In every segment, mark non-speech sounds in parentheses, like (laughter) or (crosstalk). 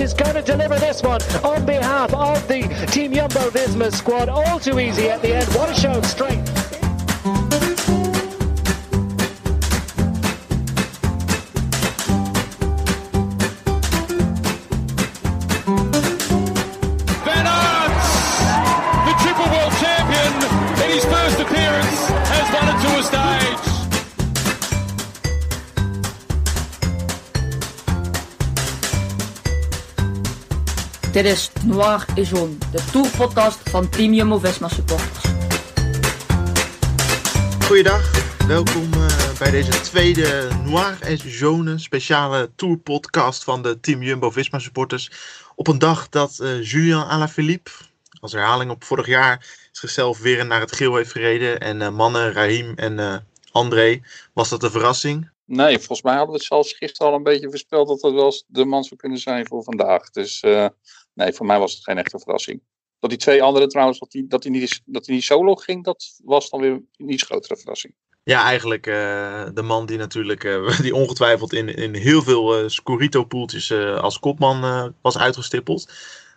Is going to deliver this one on behalf of the Team Jumbo Visma squad. All too easy at the end. What a show of strength. Dit is Noir et Jaune, de tourpodcast van Team Jumbo-Visma supporters. Goeiedag, welkom eh, bij deze tweede Noir et Jaune speciale tourpodcast van de Team Jumbo-Visma supporters. Op een dag dat eh, Julien Alaphilippe, als herhaling op vorig jaar, zichzelf weer naar het geel heeft gereden. En eh, mannen, Rahim en eh, André, was dat een verrassing? Nee, volgens mij hadden we het zelfs gisteren al een beetje voorspeld dat dat wel de man zou kunnen zijn voor vandaag. Dus eh, nee, voor mij was het geen echte verrassing. Dat die twee anderen trouwens, dat die, dat die, niet, dat die niet solo ging, dat was dan weer een iets grotere verrassing. Ja, eigenlijk eh, de man die natuurlijk, eh, (laughs) die ongetwijfeld in, in heel veel eh Scorito-poeltjes eh, als kopman eh, was uitgestippeld.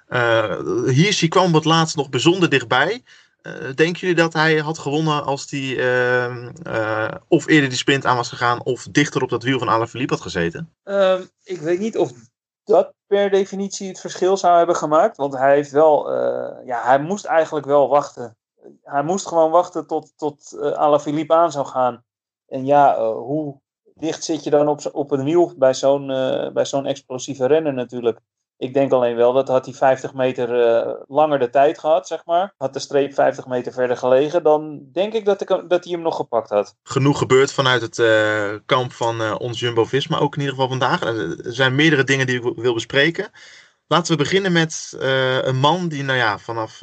Eh Hirschi kwam wat laatst nog bijzonder dichtbij. Eh, denken jullie dat hij had gewonnen als hij eh, eh, of eerder die sprint aan was gegaan of dichter op dat wiel van Alaphilippe had gezeten? Ehm, ik weet niet of dat per definitie het verschil zou hebben gemaakt. Want hij heeft wel, eh, ja, hij moest eigenlijk wel wachten. Hij moest gewoon wachten tot, tot uh, aan zou gaan. En ja, eh, hoe dicht zit je dan op, op een wiel bij zo'n bij zo'n explosieve renner natuurlijk. Ik denk alleen wel dat had hij 50 meter eh, langer de tijd gehad, zeg maar. Had de streep 50 meter verder gelegen, dan denk ik dat, ik, dat hij hem nog gepakt had. Genoeg gebeurd vanuit het eh, kamp van eh, ons Jumbo-Visma, ook in ieder geval vandaag. Er zijn meerdere dingen die ik wil- bespreken. Laten we beginnen met een man die, nou ja, vanaf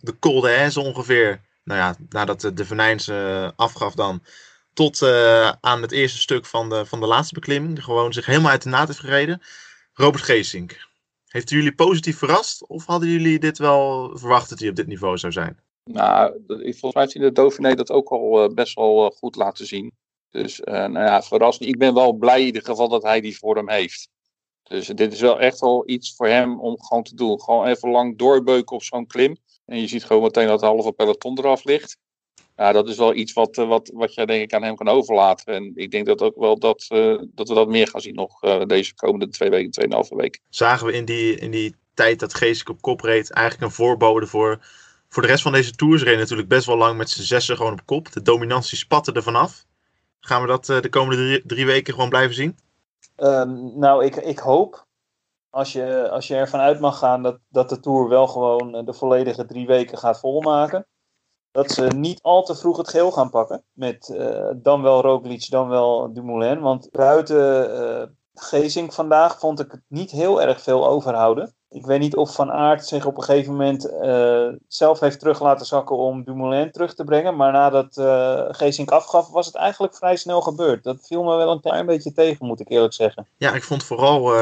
de Col ongeveer, nou ja, nadat de, de Venijns eh, afgaf dan, tot aan het eerste stuk van de, van de laatste beklimming, gewoon zich helemaal uit de naad heeft gereden. Robert Geesink. Heeft u jullie positief verrast of hadden jullie dit wel verwacht dat hij op dit niveau zou zijn? Nou, volgens mij heeft hij de Dauphiné dat ook al eh, best wel eh, goed laten zien. Dus eh, nou ja, verrassend. Ik ben wel blij in ieder geval dat hij die vorm heeft. Dus dit is wel echt wel iets voor hem om gewoon te doen. Gewoon even lang doorbeuken op zo'n klim. En je ziet gewoon meteen dat het halve peloton eraf ligt. Ja, dat is wel iets wat, eh, wat, wat je denk ik aan hem kan overlaten. En ik denk dat ook wel dat, eh, dat we dat meer gaan zien nog eh, deze komende twee weken, tweeënhalve weken. zagen we in die, in die tijd dat Geesink op kop reed eigenlijk een voorbode voor, voor de rest van deze tours. Reed natuurlijk best wel lang met z'n zessen gewoon op kop. De dominantie spatte er vanaf. Gaan we dat eh, de komende drie, drie weken gewoon blijven zien? Ehm, nou, ik, ik hoop, als je, als je ervan uit mag gaan, dat, dat de Tour wel gewoon de volledige drie weken gaat volmaken. Dat ze niet al te vroeg het geel gaan pakken. Met eh, dan wel Roglic, dan wel Dumoulin. Want buiten eh Gezink vandaag vond ik het niet heel erg veel overhouden. Ik weet niet of Van Aert zich op een gegeven moment eh, zelf heeft terug laten zakken om Dumoulin terug te brengen. Maar nadat Gezink afgaf, was het eigenlijk vrij snel gebeurd. Dat viel me wel een klein beetje tegen, moet ik eerlijk zeggen. Ja, ik vond vooral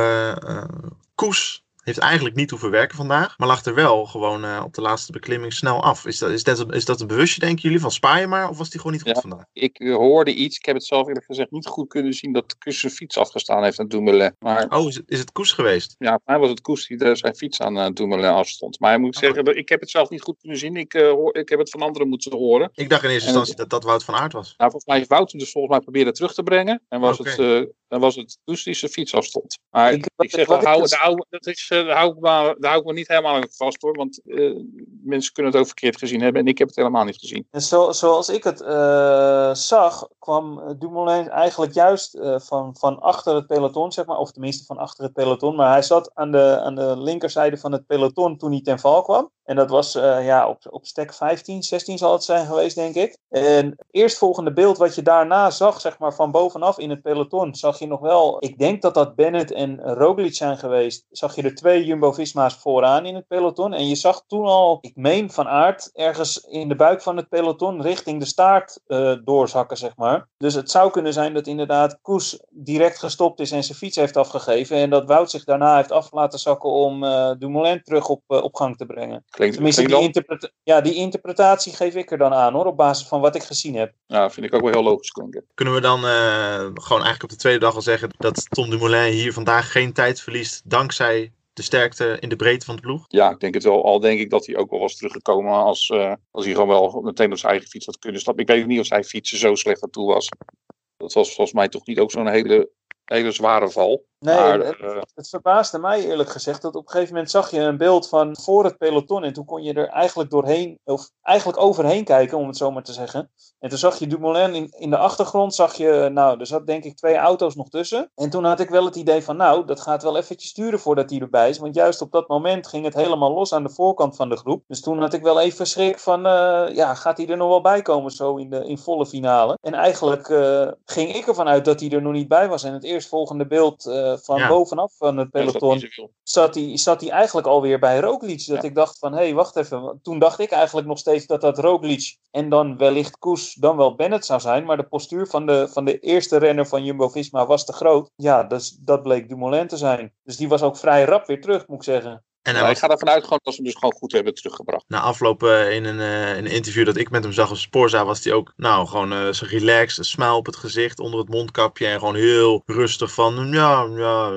Koes heeft eigenlijk niet hoeven werken vandaag. Maar lag er wel gewoon eh, op de laatste beklimming snel af. Is dat, is dat, is dat een bewustje, denken jullie, van spaar je maar? Of was die gewoon niet goed Ja. vandaag? Ik eh, hoorde iets, ik heb het zelf eerlijk gezegd niet goed kunnen zien, dat Kus zijn fiets afgestaan heeft aan Dumoulin. Maar Oh, is het, is het Koes geweest? ja, voor mij was het Koes die er zijn fiets aan uh, afstond. Maar ik moet zeggen, dat- ik heb het zelf niet goed kunnen zien. Ik, eh, hoor, ik heb het van anderen moeten horen. Ik dacht in eerste En- instantie dat dat Wout van Aert was. Nou, volgens mij heeft Wouter dus volgens mij proberen terug te brengen. En was het, eh, dan was het Koes die zijn fiets afstond. Maar Ik- zeg, ik hou, daar, hou, dat is, daar, hou ik hou niet helemaal aan vast hoor. Want eh, mensen kunnen het ook verkeerd gezien hebben. En ik heb het helemaal niet gezien. En zo, zoals ik het eh, zag, kwam eh, Dumoulin eigenlijk juist van, van achter het peloton, zeg maar. Of tenminste van achter het peloton. Maar hij zat aan de, aan de linkerzijde van het peloton toen hij ten val kwam. En dat was ja, op, op stek 15, 16 zal het zijn geweest, denk ik. En het eerstvolgende beeld wat je daarna zag, zeg maar van bovenaf in het peloton, zag je nog wel. Ik denk dat dat Bennett en Roglic zijn geweest. Zag je er twee Jumbo-Visma's vooraan in het peloton. En je zag toen al, ik meen van aard, ergens in de buik van het peloton richting de staart eh, doorzakken, zeg maar. Dus het zou kunnen zijn dat inderdaad Koes direct gestopt is en zijn fiets heeft afgegeven. En dat Wout zich daarna heeft af laten zakken om eh, Dumoulin terug op, op gang te brengen. Klinkt, Tenminste, klinkt die, ja, die interpretatie geef ik er dan aan hoor, op basis van wat ik gezien heb. ja, vind ik ook wel heel logisch klinken. Kunnen we dan eh, gewoon eigenlijk op de tweede dag al zeggen dat Tom Dumoulin hier vandaag geen tijd verliest dankzij de sterkte in de breedte van de ploeg? Ja, ik denk het wel. Al denk ik dat hij ook wel was teruggekomen als, uh, als hij gewoon wel meteen op zijn eigen fiets had kunnen stappen. Ik weet niet of zijn fietsen zo slecht naartoe was. Dat was volgens mij toch niet ook zo'n hele, hele zware val. Nee, Maar, het, het verbaasde mij eerlijk gezegd dat op een gegeven moment zag je een beeld van voor het peloton en toen kon je er eigenlijk doorheen, of eigenlijk overheen kijken, om het zo maar te zeggen. En toen zag je Dumoulin in, in de achtergrond, zag je, nou, er zat denk ik twee auto's nog tussen. En toen had ik wel het idee van, nou, dat gaat wel eventjes sturen voordat hij erbij is, want juist op dat moment ging het helemaal los aan de voorkant van de groep. Dus toen had ik wel even schrik van, eh, ja, gaat hij er nog wel bij komen zo in de in volle finale? En eigenlijk eh, ging ik ervan uit dat hij er nog niet bij was. En het eerstvolgende beeld van Ja. bovenaf van het peloton zat hij, zat hij eigenlijk alweer bij Roglic. Dat Ja. ik dacht van, hé, hey, wacht even. Toen dacht ik eigenlijk nog steeds dat dat Roglic en dan wellicht Koes, dan wel Bennett zou zijn. Maar de postuur van de, van de eerste renner van Jumbo-Visma was te groot. Ja, dus dat bleek Dumoulin te zijn. Dus die was ook vrij rap weer terug, moet ik zeggen. En hij Ja, ik was ga ervan uit gewoon dat ze hem dus gewoon goed hebben teruggebracht. na afloop eh, in een, eh, in een interview dat ik met hem zag op Sporza, was hij ook, nou, gewoon eh, zo relaxed, een smile op het gezicht, onder het mondkapje en gewoon heel rustig van, ja, ja,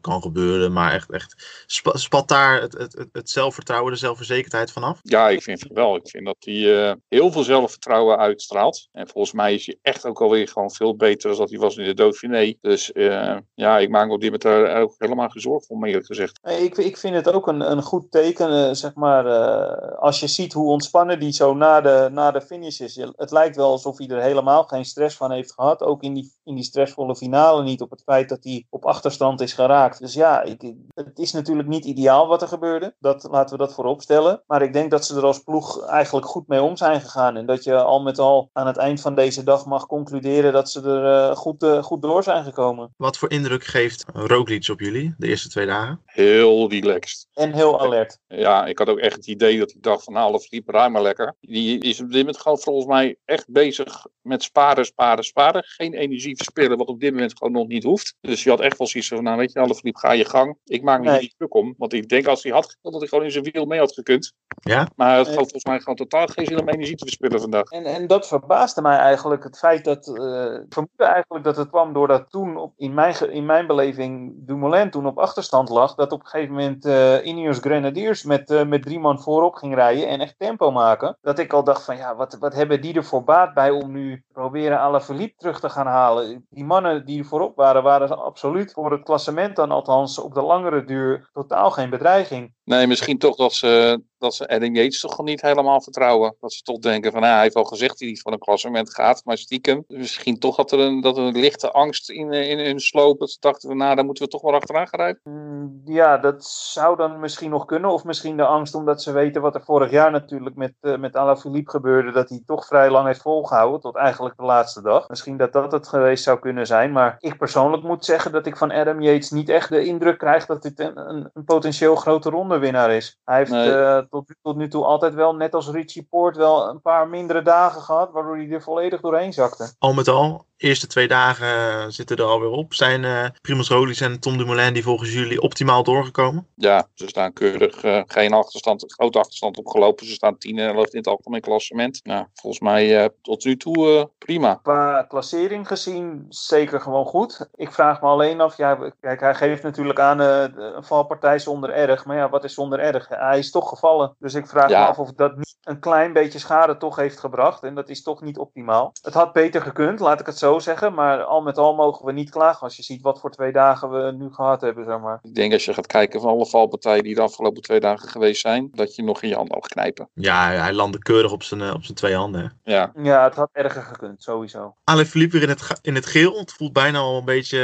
kan gebeuren, maar echt, echt, spa- spat daar het, het, het, het zelfvertrouwen, de zelfverzekerdheid vanaf? Ja, ik vind het wel. Ik vind dat hij eh, heel veel zelfvertrouwen uitstraalt. En volgens mij is hij echt ook alweer gewoon veel beter dan dat hij was in de Dauphiné. Dus eh, ja, ik maak me op dit moment daar ook helemaal geen zorgen om, eerlijk gezegd. Nee, Ik, ik vind het ook een, een goed teken, eh, zeg maar, eh, als je ziet hoe ontspannen die zo na de, na de finish is. Je- Het lijkt wel alsof hij er helemaal geen stress van heeft gehad. Ook in die, in die stressvolle finale niet, op het feit dat hij op achterstand is geraakt. Dus ja, ik, het is natuurlijk niet ideaal wat er gebeurde. Dat, laten we dat voorop stellen. Maar ik denk dat ze er als ploeg eigenlijk goed mee om zijn gegaan. En dat je al met al aan het eind van deze dag mag concluderen dat ze er eh, goed, eh, goed door zijn gekomen. Wat voor indruk geeft Roglic op jullie, de eerste twee dagen? Heel relaxed. En heel alert. Ja, ik had ook echt het idee dat ik dacht van nou, Philippe ruim maar lekker. Die is op dit moment gewoon volgens mij echt bezig met sparen, sparen, sparen. Geen energie verspillen, wat op dit moment gewoon nog niet hoeft. Dus je had echt wel zoiets van, nou weet je, Philippe, ga je gang. Ik maak me Nee. hier niet druk om. Want ik denk als hij had gekund, dat hij gewoon in zijn wiel mee had gekund. Ja? Maar hij had Nee. volgens mij gewoon totaal geen zin om energie te verspillen vandaag. En, en dat verbaasde mij eigenlijk. Het feit dat. eh, ik vermoedde eigenlijk dat het kwam doordat toen, op, in, mijn, in mijn beleving, Dumoulin toen op achterstand lag. Dat op een gegeven moment Ineos Grenadiers met, eh, met drie man voorop ging rijden en echt tempo maken. Dat ik al dacht van ja, wat, wat hebben die er voor baat bij om nu proberen Alaphilippe terug te gaan halen. Die mannen die voorop waren, waren absoluut voor het klassement dan althans op de langere duur totaal geen bedreiging. Nee, misschien toch dat ze, dat ze Adam Yates toch niet helemaal vertrouwen. Dat ze toch denken van, nou, hij heeft al gezegd dat hij niet van een klassement gaat, maar stiekem. Misschien toch dat er een, dat er een lichte angst in, eh, in hun sloop. Dat ze dachten van, nou, dan moeten we toch wel achteraan gaan rijden. Mm, Ja, dat zou dan misschien nog kunnen. Of misschien de angst omdat ze weten wat er vorig jaar natuurlijk met, eh met Alaphilippe gebeurde. Dat hij toch vrij lang heeft volgehouden tot eigenlijk de laatste dag. Misschien dat dat het geweest zou kunnen zijn. Maar ik persoonlijk moet zeggen dat ik van Adam Yates niet echt de indruk krijg dat dit een, een, een potentieel grote rondewinnaar is. Hij heeft Nee. eh, tot, tot nu toe altijd wel, net als Richie Poort, wel een paar mindere dagen gehad. Waardoor hij er volledig doorheen zakte. Al met al, eerste twee dagen eh, zitten er alweer op. Zijn eh Primoz Roglic en Tom Dumoulin die volgens jullie optimaal doorgekomen? Ja, ze staan keurig. eh, geen achterstand, grote achterstand opgelopen. Ze staan 10 en 11 in het algemeen klassement. Nou, volgens mij eh, tot nu toe eh, prima. Qua klassering gezien zeker gewoon goed. Ik vraag me alleen af, ja, kijk, hij geeft natuurlijk aan eh, een valpartij zonder erg. Maar ja, wat is zonder erg? Hij is toch gevallen. Dus ik vraag Ja. me af of dat niet een klein beetje schade toch heeft gebracht. En dat is toch niet optimaal. Het had beter gekund, laat ik het zo zeggen. Maar al met al mogen we niet klagen als je ziet wat voor twee dagen we nu gehad hebben, zeg maar. Ik denk als je gaat kijken van alle valpartijen die de afgelopen twee dagen geweest zijn, dat je nog in je handen mag knijpen. Ja, hij landde keurig op zijn, eh, op zijn twee handen. Ja, Ja, het had erger gekund, sowieso. Alain Philippe weer in het, in het geel. Het voelt bijna al een beetje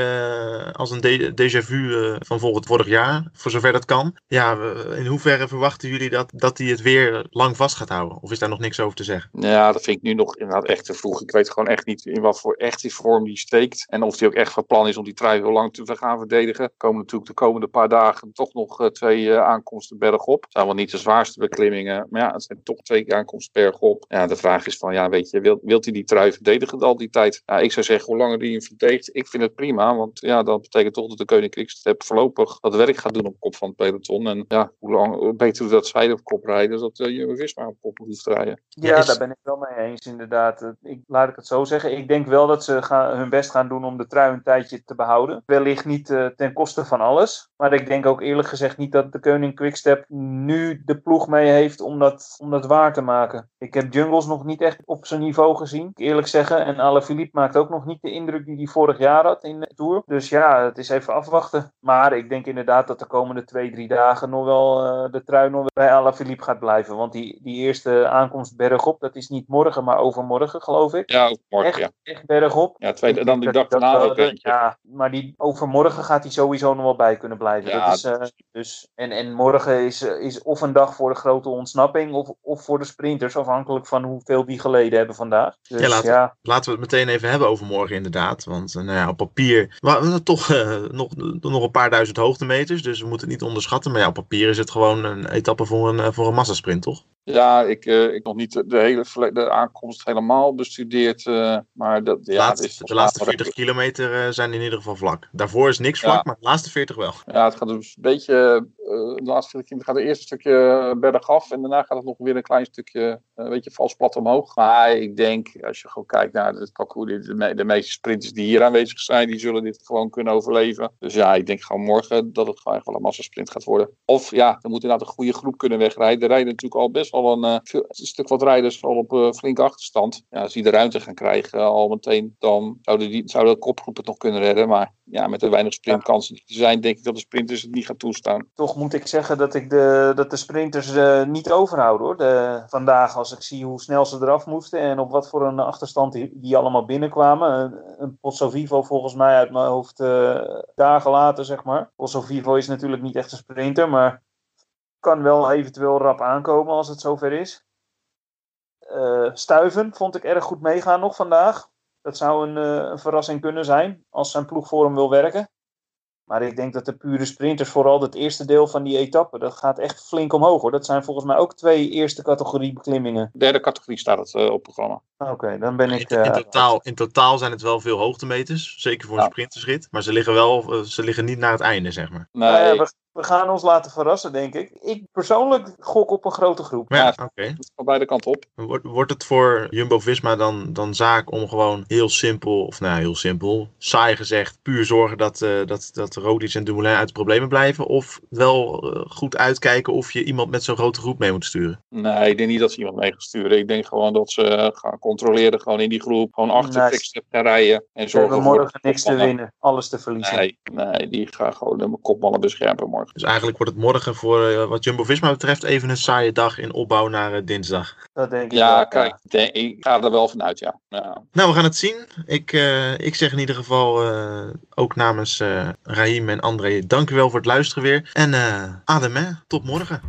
eh, als een déjà vu eh, van volgend vorig jaar. Voor zover dat kan. Ja, in hoeverre verwachten jullie dat, dat hij het weer lang vast gaat houden? Of is daar nog niks over te zeggen? ja, dat vind ik nu nog inderdaad echt te vroeg. Ik weet gewoon echt niet in wat voor echte vorm die steekt. En of hij ook echt van plan is om die trui heel lang te gaan verdedigen. Er komen natuurlijk de komende paar dagen toch nog eh, twee eh, aankomsten bergop. Zijn wel niet de zwaarste beklimmingen. Maar ja, het zijn toch twee aankomsten bergop. Ja, de vraag is van, ja, weet je, wil, wilt hij die trui verdedigen al die tijd? Ja, ik zou zeggen, hoe langer die hem verdedigt, ik vind het prima. Want ja, dat betekent toch dat de Koninklijkstep voorlopig dat werk gaat doen op kop van het peloton. En ja, hoe lang, beter dat zij op kop rijden, dat uh, Jumbo-Visma op kop hoeft te rijden. Ja, is- daar ben ik wel mee eens, inderdaad. Het- Ik, laat ik het zo zeggen. Ik denk wel dat ze gaan, hun best gaan doen om de trui een tijdje te behouden. Wellicht niet eh, ten koste van alles. Maar ik denk ook eerlijk gezegd niet dat de Koning Quickstep nu de ploeg mee heeft om dat, om dat waar te maken. Ik heb Jungles nog niet echt op zijn niveau gezien, eerlijk zeggen. En Alaphilippe maakt ook nog niet de indruk die hij vorig jaar had in de Tour. Dus ja, het is even afwachten. Maar ik denk inderdaad dat de komende twee, drie dagen nog wel uh, de trui nog bij Alaphilippe gaat blijven. Want die, die eerste aankomst bergop, dat is niet morgen, maar overmorgen geloof ik. Ja, morgen, echt, ja. Echt bergop. Ja, tweede, dan die dag daarna ook eentje. Ja, maar die overmorgen gaat hij sowieso nog wel bij kunnen blijven. Ja, dat is, eh, dus, en, en morgen is, eh, is of een dag voor de grote ontsnapping of, of voor de sprinters, afhankelijk van hoeveel die geleden hebben vandaag. Dus Ja, ja, laten Laten we het meteen even hebben over morgen inderdaad. Want eh, nou ja, op papier, maar toch eh, nog, nog een paar duizend hoogtemeters. Dus we moeten het niet onderschatten. Maar ja, op papier is het gewoon een etappe voor eh, voor een massasprint, toch? Ja, ik, eh, ik nog niet de hele de aankomst helemaal bestudeerd. eh, maar dat, De ja, laatste, is de laatste mij 40 kilometer eh, zijn in ieder geval vlak. Daarvoor is niks Ja. vlak, maar de laatste 40 wel. Ja, het gaat dus een beetje. de laatste 40 kilometer gaat het eerste stukje bergaf. En daarna gaat het nog weer een klein stukje. een beetje vals plat omhoog. Maar ik denk, als je gewoon kijkt naar het parcours. De, me- de meeste sprinters die hier aanwezig zijn. die zullen dit gewoon kunnen overleven. Dus ja, ik denk gewoon morgen dat het gewoon echt wel een massasprint gaat worden. Of ja, er moet inderdaad een goede groep kunnen wegrijden. Er rijden natuurlijk al best wel een, eh, een stuk wat rijders al op eh, flinke achterstand. Ja, als die de ruimte gaan krijgen al meteen. dan zouden, die, zouden de kopgroep het nog kunnen redden. Maar ja, met de weinig sprintkansen die er zijn. denk ik dat de sprinters het niet gaan toestaan. toch moet ik zeggen dat, ik de, dat de sprinters eh, niet overhouden hoor. De, vandaag als ik zie hoe snel ze eraf moesten en op wat voor een achterstand die, die allemaal binnenkwamen. Een, een Vivo volgens mij uit mijn hoofd dagen later zeg maar. Pozzo Vivo is natuurlijk niet echt een sprinter, maar kan wel eventueel rap aankomen als het zover is. Eh, Stuiven vond ik erg goed meegaan nog vandaag. Dat zou een, eh, een verrassing kunnen zijn als zijn ploeg voor hem wil werken. Maar ik denk dat de pure sprinters, vooral het eerste deel van die etappe, dat gaat echt flink omhoog hoor. Dat zijn volgens mij ook twee eerste categorie beklimmingen. Derde categorie staat het eh, op het programma. Oké, dan ben ik. In, in, totaal, in totaal zijn het wel veel hoogtemeters. Zeker voor een Ja. sprintersrit. Maar ze liggen wel ze liggen niet naar het einde, zeg maar. Nee, nou we, we gaan ons laten verrassen, denk ik. Ik persoonlijk gok op een grote groep. Ja, oké. van beide kanten op. Wordt, wordt het voor Jumbo-Visma dan, dan zaak om gewoon heel simpel, of nou heel simpel, saai gezegd, puur zorgen dat, eh dat, dat Roglic en Dumoulin uit de problemen blijven? Of wel eh, goed uitkijken of je iemand met zo'n grote groep mee moet sturen? Nee, ik denk niet dat ze iemand mee gaan sturen. Ik denk gewoon dat ze eh, gaan controleren gewoon in die groep. Gewoon achter gaan rijden. En hebben zorgen voor morgen niks te winnen, alles te verliezen. Nee, nee, die gaan gewoon de kopmannen beschermen morgen. Dus eigenlijk wordt het morgen voor eh, wat Jumbo-Visma betreft even een saaie dag in opbouw naar eh, dinsdag. Dat denk ik Ja, wel, kijk, ik denk- ik ga er wel vanuit, ja. ja. Nou, we gaan het zien. Ik, eh, ik zeg in ieder geval eh, ook namens eh Raïm en André, dank u wel voor het luisteren weer. En eh Adem, hè. tot morgen.